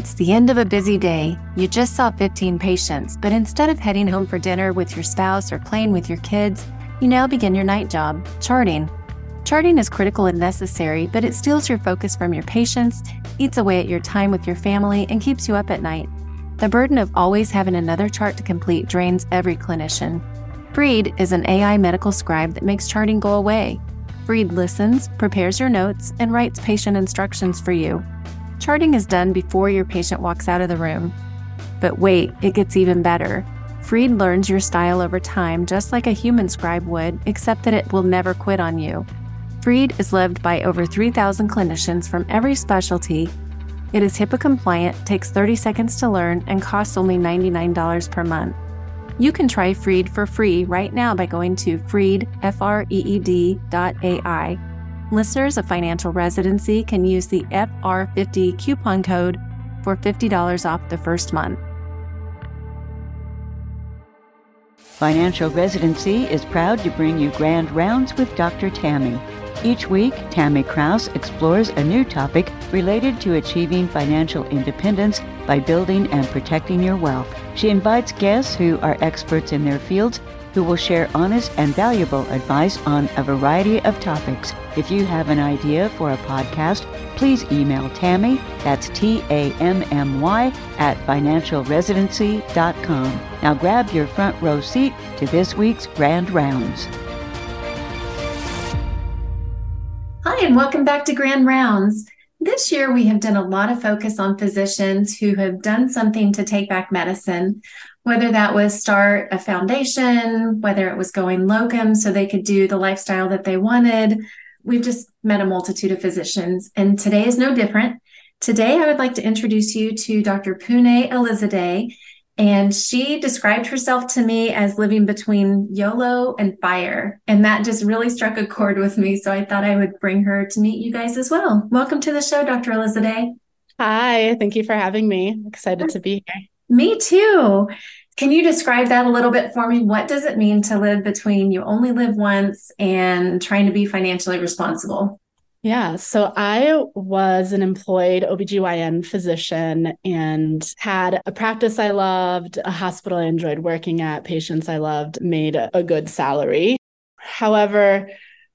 It's the end of a busy day. You just saw 15 patients, but instead of heading home for dinner with your spouse or playing with your kids, you now begin your night job, charting. Charting is critical and necessary, but it steals your focus from your patients, eats away at your time with your family, and keeps you up at night. The burden of always having another chart to complete drains every clinician. Freed is an AI medical scribe that makes charting go away. Freed listens, prepares your notes, and writes patient instructions for you. Charting is done before your patient walks out of the room. But wait, it gets even better. Freed learns your style over time just like a human scribe would, except that it will never quit on you. Freed is loved by over 3,000 clinicians from every specialty. It is HIPAA compliant, takes 30 seconds to learn, and costs only $99 per month. You can try Freed for free right now by going to freed, F-R-E-E-D dot A-I Listeners of Financial Residency can use the FR50 coupon code for $50 off the first month. Financial Residency is proud to bring you Grand Rounds with Dr. Tammy. Each week, Tammy Kraus explores a new topic related to achieving financial independence by building and protecting your wealth. She invites guests who are experts in their fields who will share honest and valuable advice on a variety of topics. If you have an idea for a podcast, please email Tammy, that's T A M M Y, at financialresidency.com. Now grab your front row seat to this week's Grand Rounds. Hi, and welcome back to Grand Rounds. This year, we have done a lot of focus on physicians who have done something to take back medicine whether that was start a foundation, whether it was going locum so they could do the lifestyle that they wanted. We've just met a multitude of physicians, and today is no different. Today, I would like to introduce you to Dr. Pouneh Alizadeh, and she described herself to me as living between YOLO and fire. And that just really struck a chord with me. So I thought I would bring her to meet you guys as well. Welcome to the show, Dr. Alizadeh. Hi, thank you for having me. Excited to be here. Me too. Can you describe that a little bit for me? What does it mean to live between you only live once and trying to be financially responsible? Yeah, so I was an employed OBGYN physician and had a practice I loved, a hospital I enjoyed working at, patients I loved, made a, a good salary. However,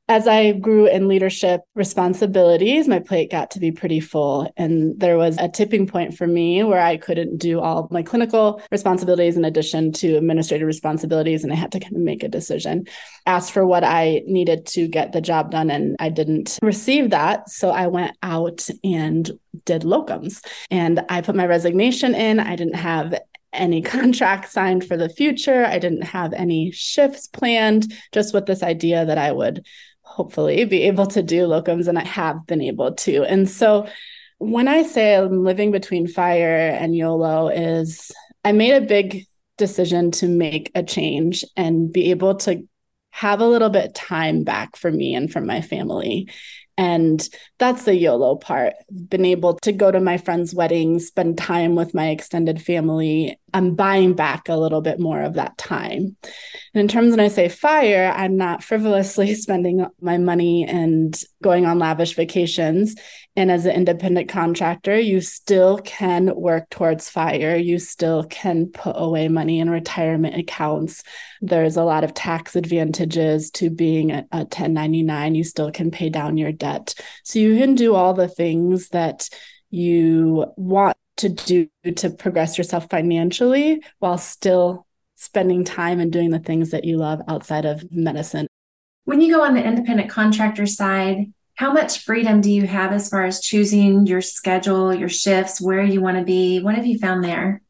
as I grew in leadership responsibilities, my plate got to be pretty full. And there was a tipping point for me where I couldn't do all my clinical responsibilities in addition to administrative responsibilities. And I had to kind of make a decision, ask for what I needed to get the job done. And I didn't receive that. So I went out and did locums. And I put my resignation in. I didn't have any contract signed for the future. I didn't have any shifts planned, just with this idea that I would hopefully be able to do locums and I have been able to. And so when I say I'm living between fire and YOLO is I made a big decision to make a change and be able to have a little bit time back for me and for my family and that's the YOLO part. Been able to go to my friends' weddings, spend time with my extended family. I'm buying back a little bit more of that time. And in terms when I say fire, I'm not frivolously spending my money and going on lavish vacations. And as an independent contractor, you still can work towards fire. You still can put away money in retirement accounts. There's a lot of tax advantages to being a, a 1099. You still can pay down your debt. So you can do all the things that you want to do to progress yourself financially while still spending time and doing the things that you love outside of medicine. When you go on the independent contractor side, how much freedom do you have as far as choosing your schedule, your shifts, where you want to be? What have you found there?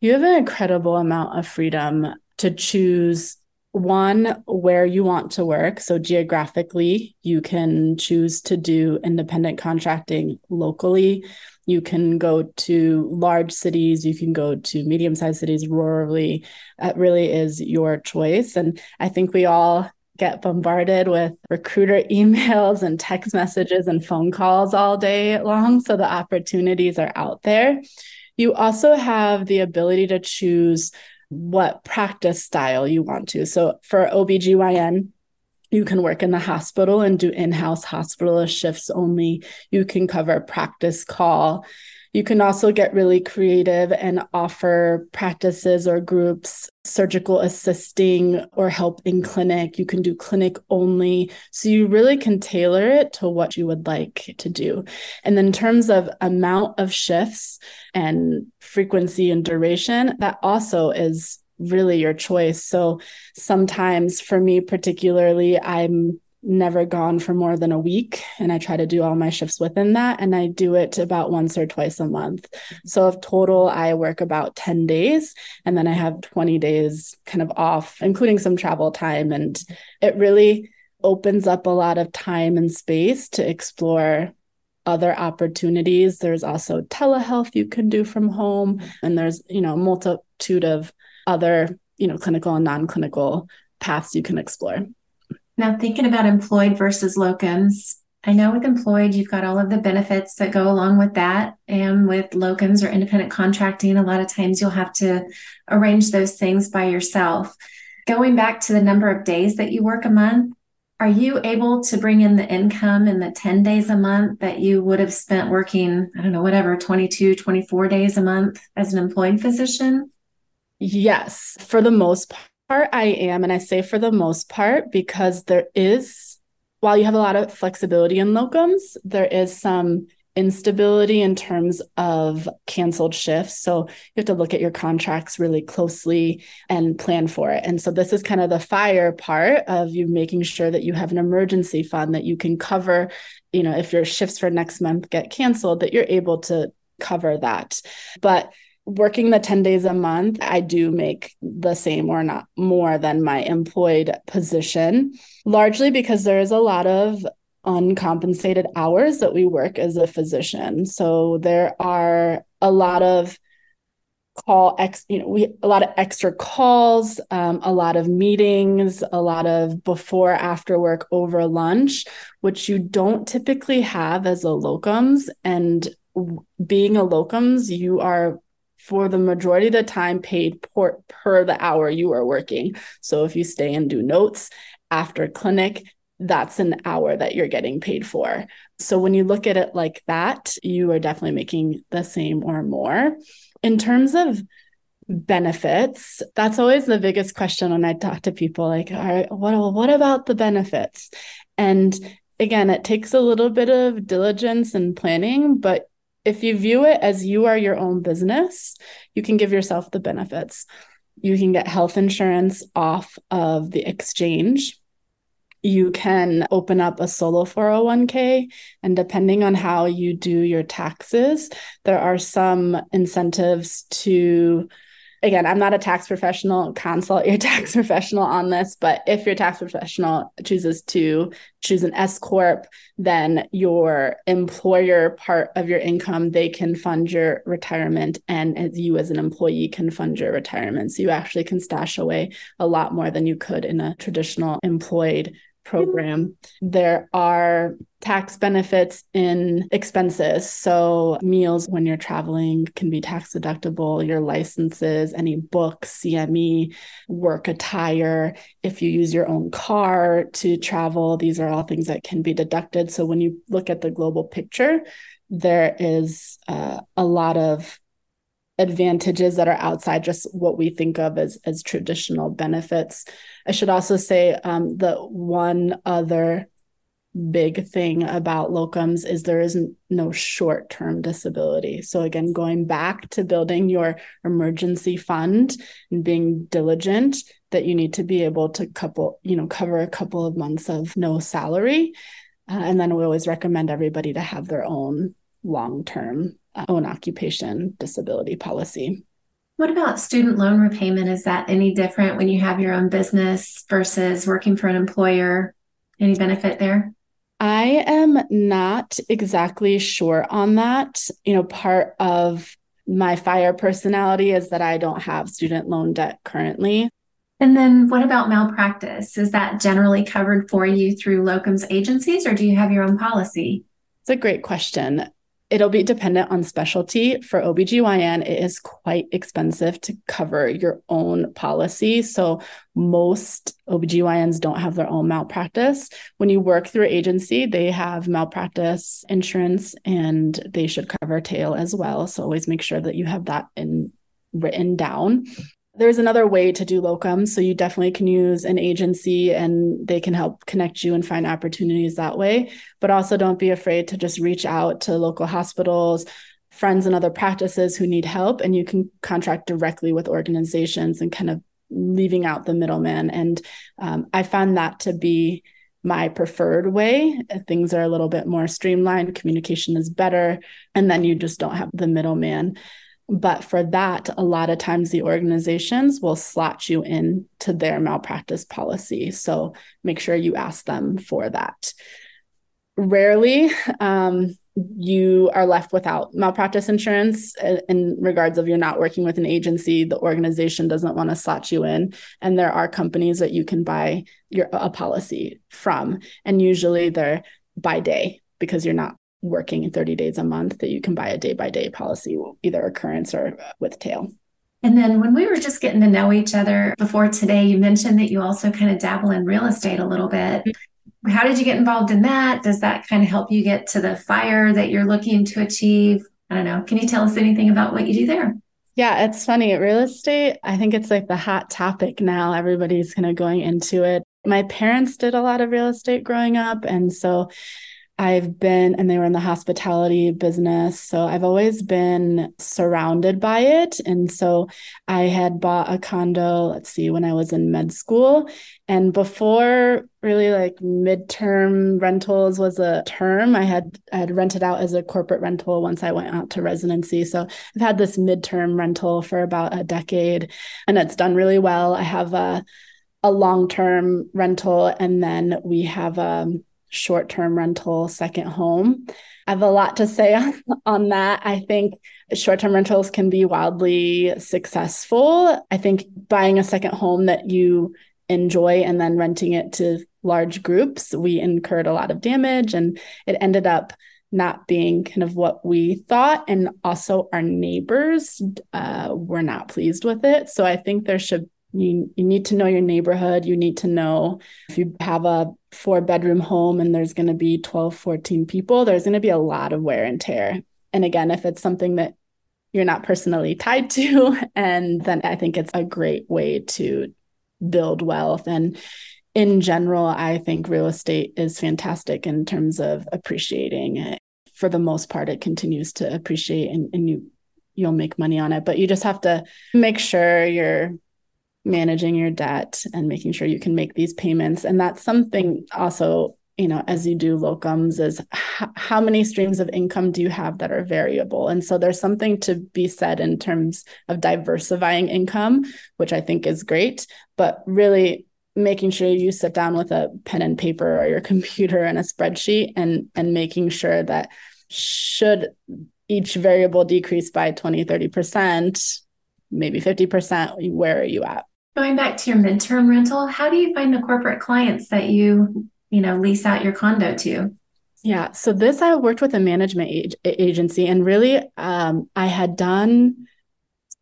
You have an incredible amount of freedom to choose one where you want to work. So, geographically, you can choose to do independent contracting locally. You can go to large cities, you can go to medium sized cities rurally. That really is your choice. And I think we all get bombarded with recruiter emails and text messages and phone calls all day long. So the opportunities are out there. You also have the ability to choose what practice style you want to. So for OBGYN, you can work in the hospital and do in house hospitalist shifts only. You can cover practice call You can also get really creative and offer practices or groups surgical assisting or help in clinic. You can do clinic only. So you really can tailor it to what you would like to do. And then in terms of amount of shifts and frequency and duration, that also is really your choice. So sometimes for me, particularly, I'm never gone for more than a week and I try to do all my shifts within that and I do it about once or twice a month. So if total I work about 10 days and then I have 20 days kind of off including some travel time and it really opens up a lot of time and space to explore other opportunities. There's also telehealth you can do from home and there's, you know, multitude of other, you know, clinical and non-clinical paths you can explore. Now, thinking about employed versus locums, I know with employed, you've got all of the benefits that go along with that. And with locums or independent contracting, a lot of times you'll have to arrange those things by yourself. Going back to the number of days that you work a month, are you able to bring in the income in the 10 days a month that you would have spent working, I don't know, whatever, 22, 24 days a month as an employed physician? Yes, for the most part, I am. And I say for the most part because there is, while you have a lot of flexibility in locums, there is some instability in terms of canceled shifts. So you have to look at your contracts really closely and plan for it. And so this is kind of the fire part of you making sure that you have an emergency fund that you can cover, you know, if your shifts for next month get canceled, that you're able to cover that. But working the 10 days a month, I do make the same or not more than my employed position, largely because there is a lot of uncompensated hours that we work as a physician. So there are a lot of call ex you know we a lot of extra calls um, a lot of meetings a lot of before after work over lunch which you don't typically have as a locums and being a locums you are for the majority of the time paid per, per the hour you are working. So if you stay and do notes after clinic, that's an hour that you're getting paid for. So when you look at it like that, you are definitely making the same or more. In terms of benefits, that's always the biggest question when I talk to people like, all right, what, what about the benefits? And again, it takes a little bit of diligence and planning, but if you view it as you are your own business, you can give yourself the benefits. You can get health insurance off of the exchange. You can open up a solo 401k. And depending on how you do your taxes, there are some incentives to again, I'm not a tax professional, consult your tax professional on this, but if your tax professional chooses to choose an S corp, then your employer part of your income they can fund your retirement. And as you as an employee can fund your retirement. So you actually can stash away a lot more than you could in a traditional employed program. There are tax benefits in expenses. So, meals when you're traveling can be tax deductible, your licenses, any books, CME, work attire. If you use your own car to travel, these are all things that can be deducted. So, when you look at the global picture, there is uh, a lot of advantages that are outside just what we think of as as traditional benefits. I should also say um, the one other big thing about locums is there isn't no short-term disability. So again, going back to building your emergency fund and being diligent that you need to be able to couple, you know, cover a couple of months of no salary. Uh, and then we always recommend everybody to have their own long-term uh, own occupation disability policy. What about student loan repayment? Is that any different when you have your own business versus working for an employer? Any benefit there? I am not exactly sure on that. You know, part of my fire personality is that I don't have student loan debt currently. And then what about malpractice? Is that generally covered for you through locums agencies or do you have your own policy? It's a great question it'll be dependent on specialty. For OBGYN, it is quite expensive to cover your own policy. So most OBGYNs don't have their own malpractice. When you work through agency, they have malpractice insurance and they should cover tail as well. So always make sure that you have that in written down. There's another way to do locum. So you definitely can use an agency and they can help connect you and find opportunities that way. But also don't be afraid to just reach out to local hospitals, friends and other practices who need help. And you can contract directly with organizations and kind of leaving out the middleman. And um, I found that to be my preferred way. Things are a little bit more streamlined, communication is better, and then you just don't have the middleman. But for that, a lot of times the organizations will slot you in to their malpractice policy. So make sure you ask them for that. Rarely, um, you are left without malpractice insurance in regards of you're not working with an agency the organization doesn't want to slot you in and there are companies that you can buy your a policy from and usually they're by day because you're not working 30 days a month that you can buy a day by day policy, either occurrence or with tail. And then when we were just getting to know each other before today, you mentioned that you also kind of dabble in real estate a little bit. How did you get involved in that? Does that kind of help you get to the fire that you're looking to achieve? I don't know. Can you tell us anything about what you do there? Yeah, it's funny. Real estate, I think it's like the hot topic now. Everybody's kind of going into it. My parents did a lot of real estate growing up. And so I've been, and they were in the hospitality business. So I've always been surrounded by it. And so I had bought a condo, let's see, when I was in med school. And before really like midterm rentals was a term, I had I had rented out as a corporate rental once I went out to residency. So I've had this midterm rental for about a decade and it's done really well. I have a a long-term rental and then we have um short term rental second home. I have a lot to say on, that. I think short term rentals can be wildly successful. I think buying a second home that you enjoy and then renting it to large groups, we incurred a lot of damage and it ended up not being kind of what we thought. And also, our neighbors uh, were not pleased with it. So, I think there should you, you need to know your neighborhood. You need to know if you have a four bedroom home and there's going to be 12, 14 people, there's going to be a lot of wear and tear. And again, if it's something that you're not personally tied to, and then I think it's a great way to build wealth. And in general, I think real estate is fantastic in terms of appreciating it. For the most part, it continues to appreciate and, and you you'll make money on it. But you just have to make sure you're managing your debt and making sure you can make these payments. And that's something also, you know, as you do locums, is h- how many streams of income do you have that are variable? And so there's something to be said in terms of diversifying income, which I think is great, but really making sure you sit down with a pen and paper or your computer and a spreadsheet and and making sure that should each variable decrease by 20 30% maybe 50% where are you at Going back to your midterm rental, how do you find the corporate clients that you, you know, lease out your condo to? Yeah, so this I worked with a management age- agency, and really, um, I had done.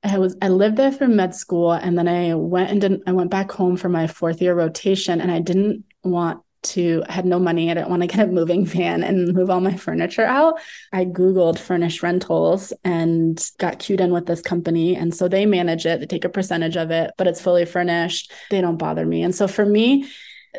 I was I lived there for med school, and then I went and didn't, I went back home for my fourth year rotation, and I didn't want to I had no money. I didn't want to get a moving van and move all my furniture out. I Googled furnished rentals and got queued in with this company. And so they manage it, they take a percentage of it, but it's fully furnished. They don't bother me. And so for me,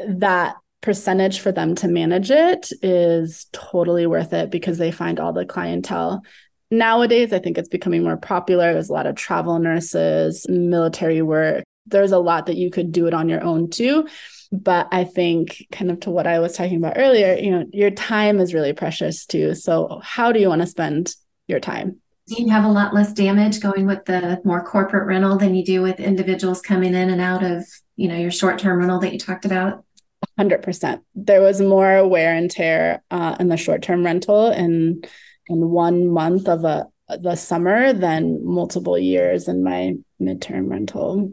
that percentage for them to manage it is totally worth it because they find all the clientele nowadays i think it's becoming more popular there's a lot of travel nurses military work there's a lot that you could do it on your own too. But i think kind of to what i was talking about earlier you know your time is really precious too. So how do you want to spend your time? Do you have a lot less damage going with the more corporate rental than you do with individuals coming in and out of you know your short-term rental that you talked about? 100% there was more wear and tear uh, in the short-term rental in in one month of a the summer than multiple years in my midterm rental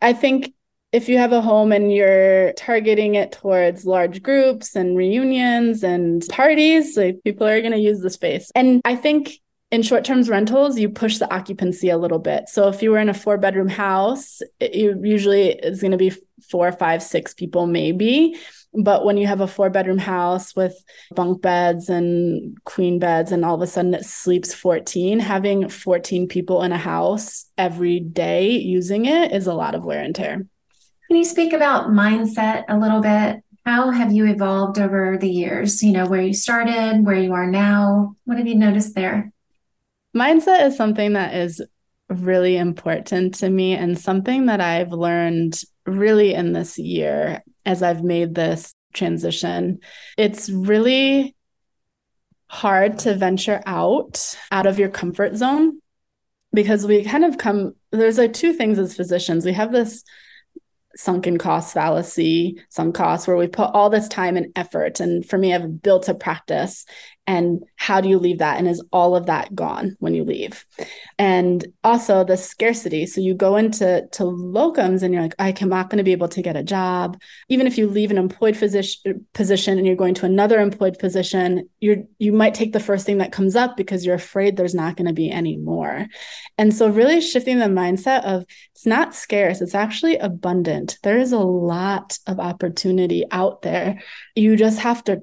i think if you have a home and you're targeting it towards large groups and reunions and parties, like people are going to use the space. And I think in short term rentals, you push the occupancy a little bit. So if you were in a four bedroom house, it usually is going to be four, five, six people, maybe. But when you have a four bedroom house with bunk beds and queen beds, and all of a sudden it sleeps 14, having 14 people in a house every day using it is a lot of wear and tear. Can you speak about mindset a little bit? How have you evolved over the years? You know, where you started, where you are now. What have you noticed there? Mindset is something that is really important to me and something that I've learned really in this year as I've made this transition. It's really hard to venture out out of your comfort zone because we kind of come there's like two things as physicians. We have this sunken cost fallacy, sunk costs, where we put all this time and effort. And for me, I've built a practice and how do you leave that? And is all of that gone when you leave? And also the scarcity. So you go into to locums and you're like i'm not going to be able to get a job. Even if you leave an employed position and you're going to another employed position you're you might take the first thing that comes up because you're afraid there's not going to be any more. And so really shifting the mindset of it's not scarce it's actually abundant. There is a lot of opportunity out there. You just have to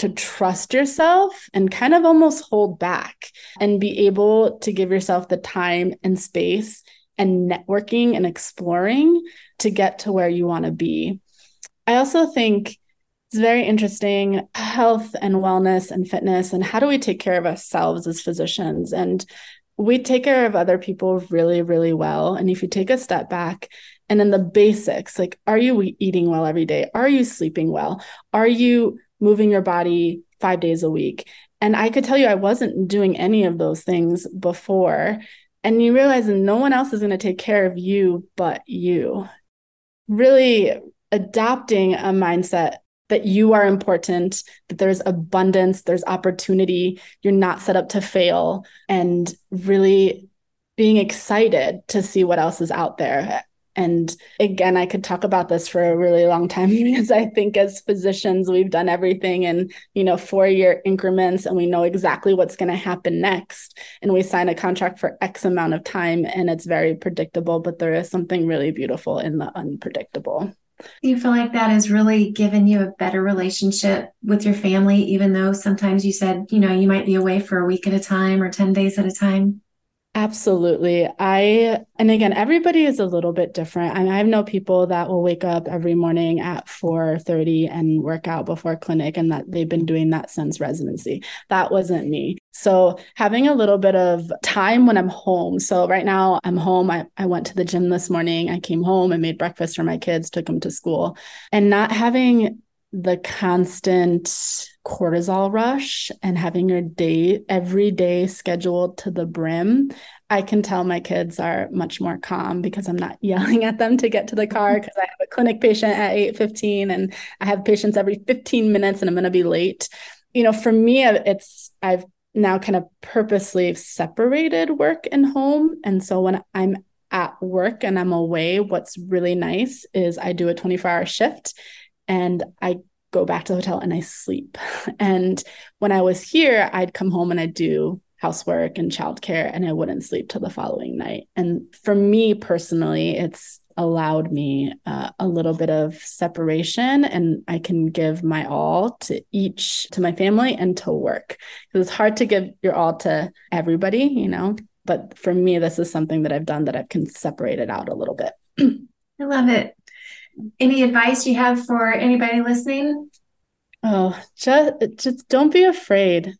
to trust yourself and kind of almost hold back and be able to give yourself the time and space and networking and exploring to get to where you want to be. I also think it's very interesting health and wellness and fitness and how do we take care of ourselves as physicians? And we take care of other people really really well. And if you take a step back and then the basics like are you eating well every day? Are you sleeping well? Are you moving your body five days a week. And I could tell you I wasn't doing any of those things before. And you realize no one else is going to take care of you but you. Really adopting a mindset that you are important, that there's abundance, there's opportunity, you're not set up to fail, and really being excited to see what else is out there. And again, I could talk about this for a really long time because I think as physicians, we've done everything in, you know, four year increments and we know exactly what's going to happen next. And we sign a contract for X amount of time and it's very predictable, but there is something really beautiful in the unpredictable. Do you feel like that has really given you a better relationship with your family, even though sometimes you said, you know, you might be away for a week at a time or 10 days at a time? Absolutely. I, and again, everybody is a little bit different. I, mean, I know people that will wake up every morning at 4.30 and work out before clinic and that they've been doing that since residency. That wasn't me. So having a little bit of time when I'm home. So right now I'm home. I, I went to the gym this morning. I came home and made breakfast for my kids, took them to school and not having the constant cortisol rush and having your day every day scheduled to the brim i can tell my kids are much more calm because i'm not yelling at them to get to the car because mm-hmm. i have a clinic patient at 8.15 and i have patients every 15 minutes and i'm going to be late. You know for me it's i've now kind of purposely separated work and home. And so when i'm at work and i'm away what's really nice is i do a 24 hour shift and I go back to the hotel and I sleep. And when I was here, I'd come home and I'd do housework and childcare and I wouldn't sleep till the following night. And for me personally, it's allowed me uh, a little bit of separation and I can give my all to each, to my family and to work. Because it's hard to give your all to everybody, you know. But for me, this is something that I've done that I can separate it out a little bit. I love it. Any advice you have for anybody listening? Oh, just just don't be afraid.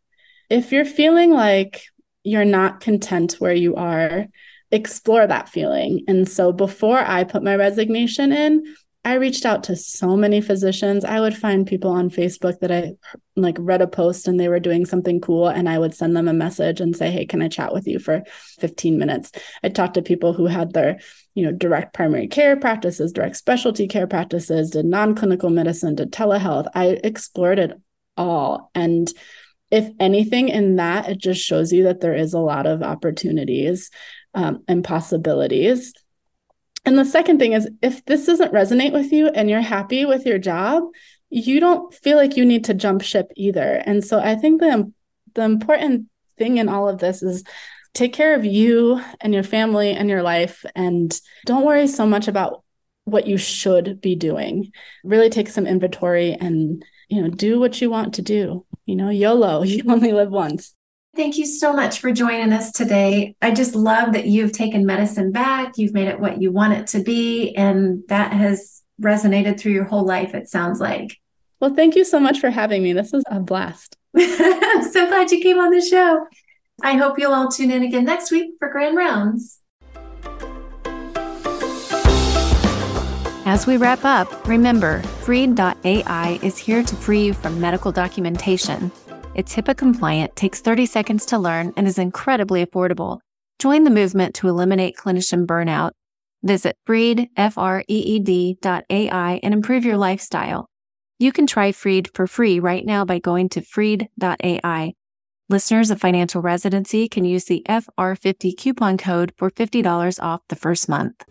If you're feeling like you're not content where you are, explore that feeling. And so before I put my resignation in, I reached out to so many physicians. I would find people on Facebook that I like read a post and they were doing something cool and I would send them a message and say, "Hey, can I chat with you for 15 minutes?" I talked to people who had their, you know, direct primary care practices, direct specialty care practices, did non-clinical medicine, did telehealth. I explored it all and if anything in that it just shows you that there is a lot of opportunities um, and possibilities And the second thing is if this doesn't resonate with you and you're happy with your job, you don't feel like you need to jump ship either. And so I think the the important thing in all of this is take care of you and your family and your life and don't worry so much about what you should be doing. Really take some inventory and, you know, do what you want to do. You know, YOLO, you only live once. Thank you so much for joining us today. I just love that you've taken medicine back, you've made it what you want it to be, and that has resonated through your whole life, it sounds like. Well, thank you so much for having me. This was a blast. I'm so glad you came on the show. I hope you'll all tune in again next week for Grand Rounds. As we wrap up, remember Freed.ai is here to free you from medical documentation. It's HIPAA compliant, takes 30 seconds to learn, and is incredibly affordable. Join the movement to eliminate clinician burnout. Visit Freed, F-R-E-E-D.ai and improve your lifestyle. You can try Freed for free right now by going to freed.ai. Listeners of Financial Residency can use the FR50 coupon code for $50 off the first month.